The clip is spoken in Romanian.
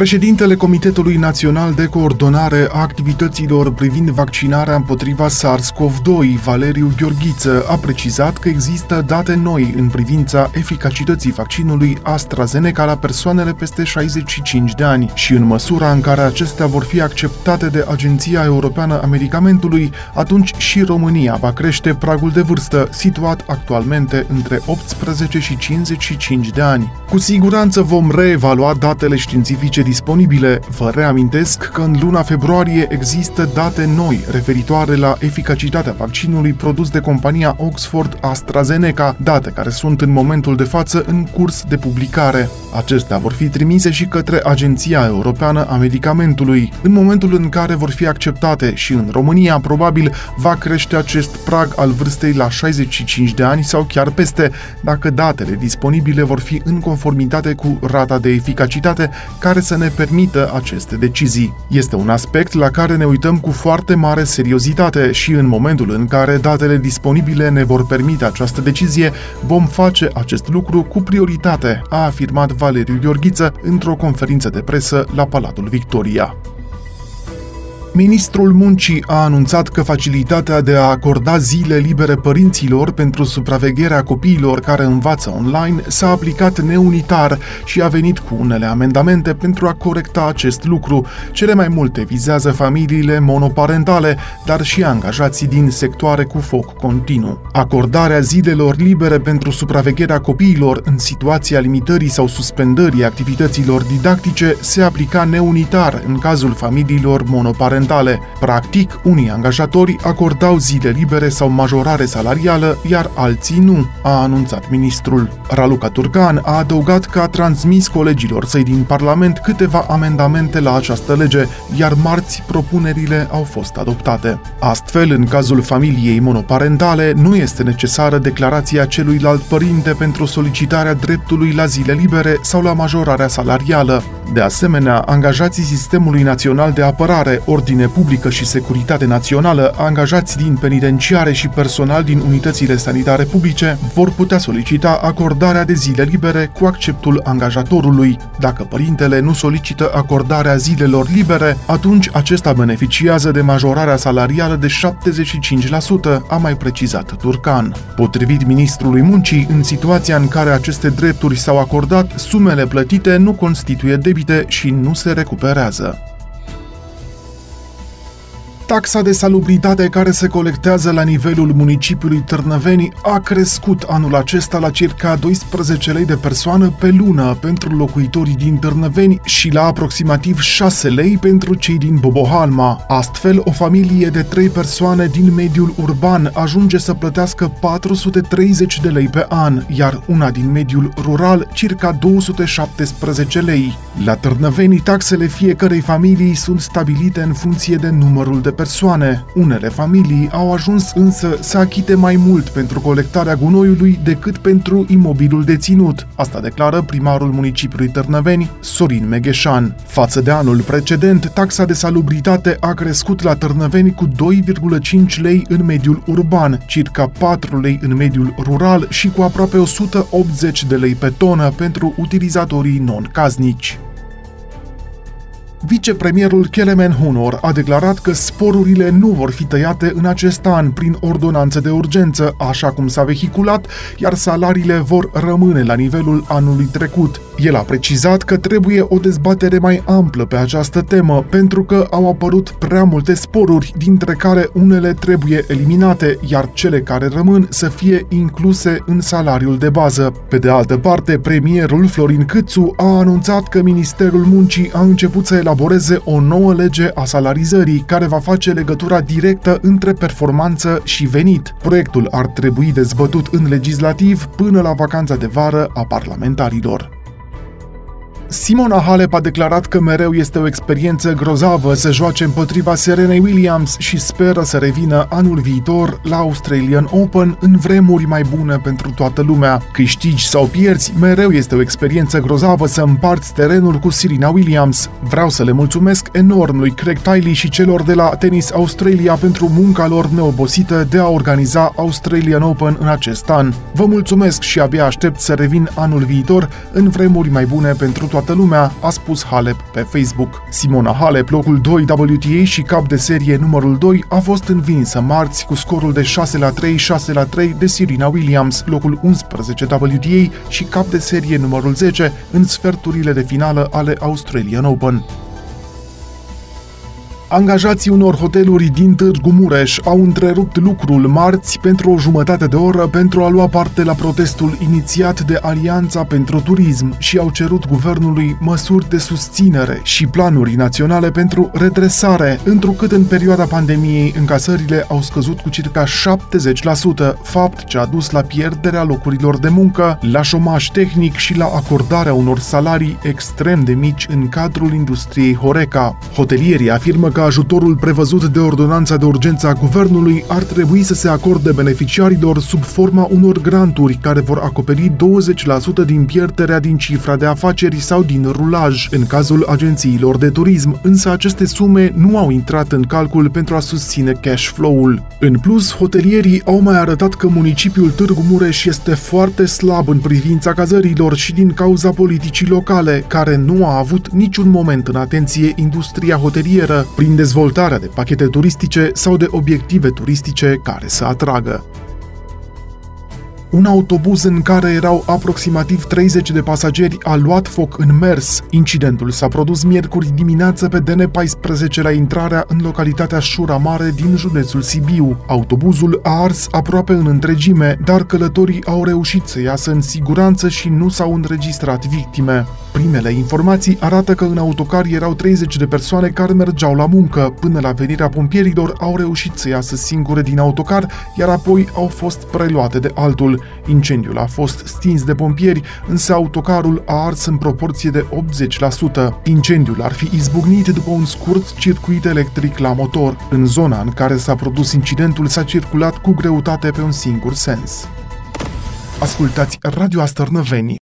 Președintele Comitetului Național de Coordonare a Activităților privind vaccinarea împotriva SARS-CoV-2, Valeriu Gheorghiță, a precizat că există date noi în privința eficacității vaccinului AstraZeneca la persoanele peste 65 de ani și în măsura în care acestea vor fi acceptate de Agenția Europeană a Medicamentului, atunci și România va crește pragul de vârstă situat actualmente între 18 și 55 de ani. Cu siguranță vom reevalua datele științifice disponibile. Vă reamintesc că în luna februarie există date noi referitoare la eficacitatea vaccinului produs de compania Oxford AstraZeneca, date care sunt în momentul de față în curs de publicare. Acestea vor fi trimise și către Agenția Europeană a Medicamentului. În momentul în care vor fi acceptate și în România, probabil va crește acest prag al vârstei la 65 de ani sau chiar peste, dacă datele disponibile vor fi în conformitate cu rata de eficacitate care să ne permită aceste decizii. Este un aspect la care ne uităm cu foarte mare seriozitate și în momentul în care datele disponibile ne vor permite această decizie, vom face acest lucru cu prioritate, a afirmat Valeriu Gheorghiță într-o conferință de presă la Palatul Victoria. Ministrul Muncii a anunțat că facilitatea de a acorda zile libere părinților pentru supravegherea copiilor care învață online s-a aplicat neunitar și a venit cu unele amendamente pentru a corecta acest lucru. Cele mai multe vizează familiile monoparentale, dar și angajații din sectoare cu foc continuu. Acordarea zilelor libere pentru supravegherea copiilor în situația limitării sau suspendării activităților didactice se aplica neunitar în cazul familiilor monoparentale fundamentale. Practic, unii angajatori acordau zile libere sau majorare salarială, iar alții nu, a anunțat ministrul. Raluca Turcan a adăugat că a transmis colegilor săi din Parlament câteva amendamente la această lege, iar marți propunerile au fost adoptate. Astfel, în cazul familiei monoparentale, nu este necesară declarația celuilalt părinte pentru solicitarea dreptului la zile libere sau la majorarea salarială. De asemenea, angajații Sistemului Național de Apărare, Ordine Publică și Securitate Națională, angajați din penitenciare și personal din unitățile sanitare publice, vor putea solicita acordarea de zile libere cu acceptul angajatorului. Dacă părintele nu solicită acordarea zilelor libere, atunci acesta beneficiază de majorarea salarială de 75%, a mai precizat Turcan. Potrivit ministrului muncii, în situația în care aceste drepturi s-au acordat, sumele plătite nu constituie debit debite și nu se recuperează. Taxa de salubritate care se colectează la nivelul municipiului Târnăveni a crescut anul acesta la circa 12 lei de persoană pe lună pentru locuitorii din Târnăveni și la aproximativ 6 lei pentru cei din Bobohalma. Astfel, o familie de 3 persoane din mediul urban ajunge să plătească 430 de lei pe an, iar una din mediul rural circa 217 lei. La Târnăveni, taxele fiecărei familii sunt stabilite în funcție de numărul de persoane. Unele familii au ajuns însă să achite mai mult pentru colectarea gunoiului decât pentru imobilul deținut. Asta declară primarul municipiului Târnăveni, Sorin Megheșan. Față de anul precedent, taxa de salubritate a crescut la Târnăveni cu 2,5 lei în mediul urban, circa 4 lei în mediul rural și cu aproape 180 de lei pe tonă pentru utilizatorii non-caznici. Vicepremierul Kelemen Hunor a declarat că sporurile nu vor fi tăiate în acest an prin ordonanță de urgență, așa cum s-a vehiculat, iar salariile vor rămâne la nivelul anului trecut. El a precizat că trebuie o dezbatere mai amplă pe această temă, pentru că au apărut prea multe sporuri, dintre care unele trebuie eliminate, iar cele care rămân să fie incluse în salariul de bază. Pe de altă parte, premierul Florin Câțu a anunțat că Ministerul Muncii a început să elaboreze o nouă lege a salarizării care va face legătura directă între performanță și venit. Proiectul ar trebui dezbătut în legislativ până la vacanța de vară a parlamentarilor. Simona Halep a declarat că mereu este o experiență grozavă să joace împotriva Serenei Williams și speră să revină anul viitor la Australian Open în vremuri mai bune pentru toată lumea. Câștigi sau pierzi, mereu este o experiență grozavă să împarți terenul cu Serena Williams. Vreau să le mulțumesc enorm lui Craig Tiley și celor de la Tennis Australia pentru munca lor neobosită de a organiza Australian Open în acest an. Vă mulțumesc și abia aștept să revin anul viitor în vremuri mai bune pentru toată toată lumea, a spus Halep pe Facebook. Simona Halep, locul 2 WTA și cap de serie numărul 2, a fost învinsă marți cu scorul de 6 la 3, 6 la 3 de Serena Williams, locul 11 WTA și cap de serie numărul 10 în sferturile de finală ale Australian Open. Angajații unor hoteluri din Târgu Mureș au întrerupt lucrul marți pentru o jumătate de oră pentru a lua parte la protestul inițiat de Alianța pentru Turism și au cerut guvernului măsuri de susținere și planuri naționale pentru redresare, întrucât în perioada pandemiei încasările au scăzut cu circa 70%, fapt ce a dus la pierderea locurilor de muncă, la șomaj tehnic și la acordarea unor salarii extrem de mici în cadrul industriei Horeca. Hotelierii afirmă că că ajutorul prevăzut de ordonanța de urgență a guvernului ar trebui să se acorde beneficiarilor sub forma unor granturi care vor acoperi 20% din pierderea din cifra de afaceri sau din rulaj. În cazul agențiilor de turism, însă aceste sume nu au intrat în calcul pentru a susține cash flow-ul. În plus, hotelierii au mai arătat că municipiul Târgu Mureș este foarte slab în privința cazărilor și din cauza politicii locale, care nu a avut niciun moment în atenție industria hotelieră, prin prin dezvoltarea de pachete turistice sau de obiective turistice care să atragă. Un autobuz în care erau aproximativ 30 de pasageri a luat foc în mers. Incidentul s-a produs miercuri dimineață pe DN14 la intrarea în localitatea Șura Mare din județul Sibiu. Autobuzul a ars aproape în întregime, dar călătorii au reușit să iasă în siguranță și nu s-au înregistrat victime. Primele informații arată că în autocar erau 30 de persoane care mergeau la muncă. Până la venirea pompierilor au reușit să iasă singure din autocar, iar apoi au fost preluate de altul. Incendiul a fost stins de pompieri, însă autocarul a ars în proporție de 80%. Incendiul ar fi izbucnit după un scurt circuit electric la motor. În zona în care s-a produs incidentul s-a circulat cu greutate pe un singur sens. Ascultați Radio Astărnăveni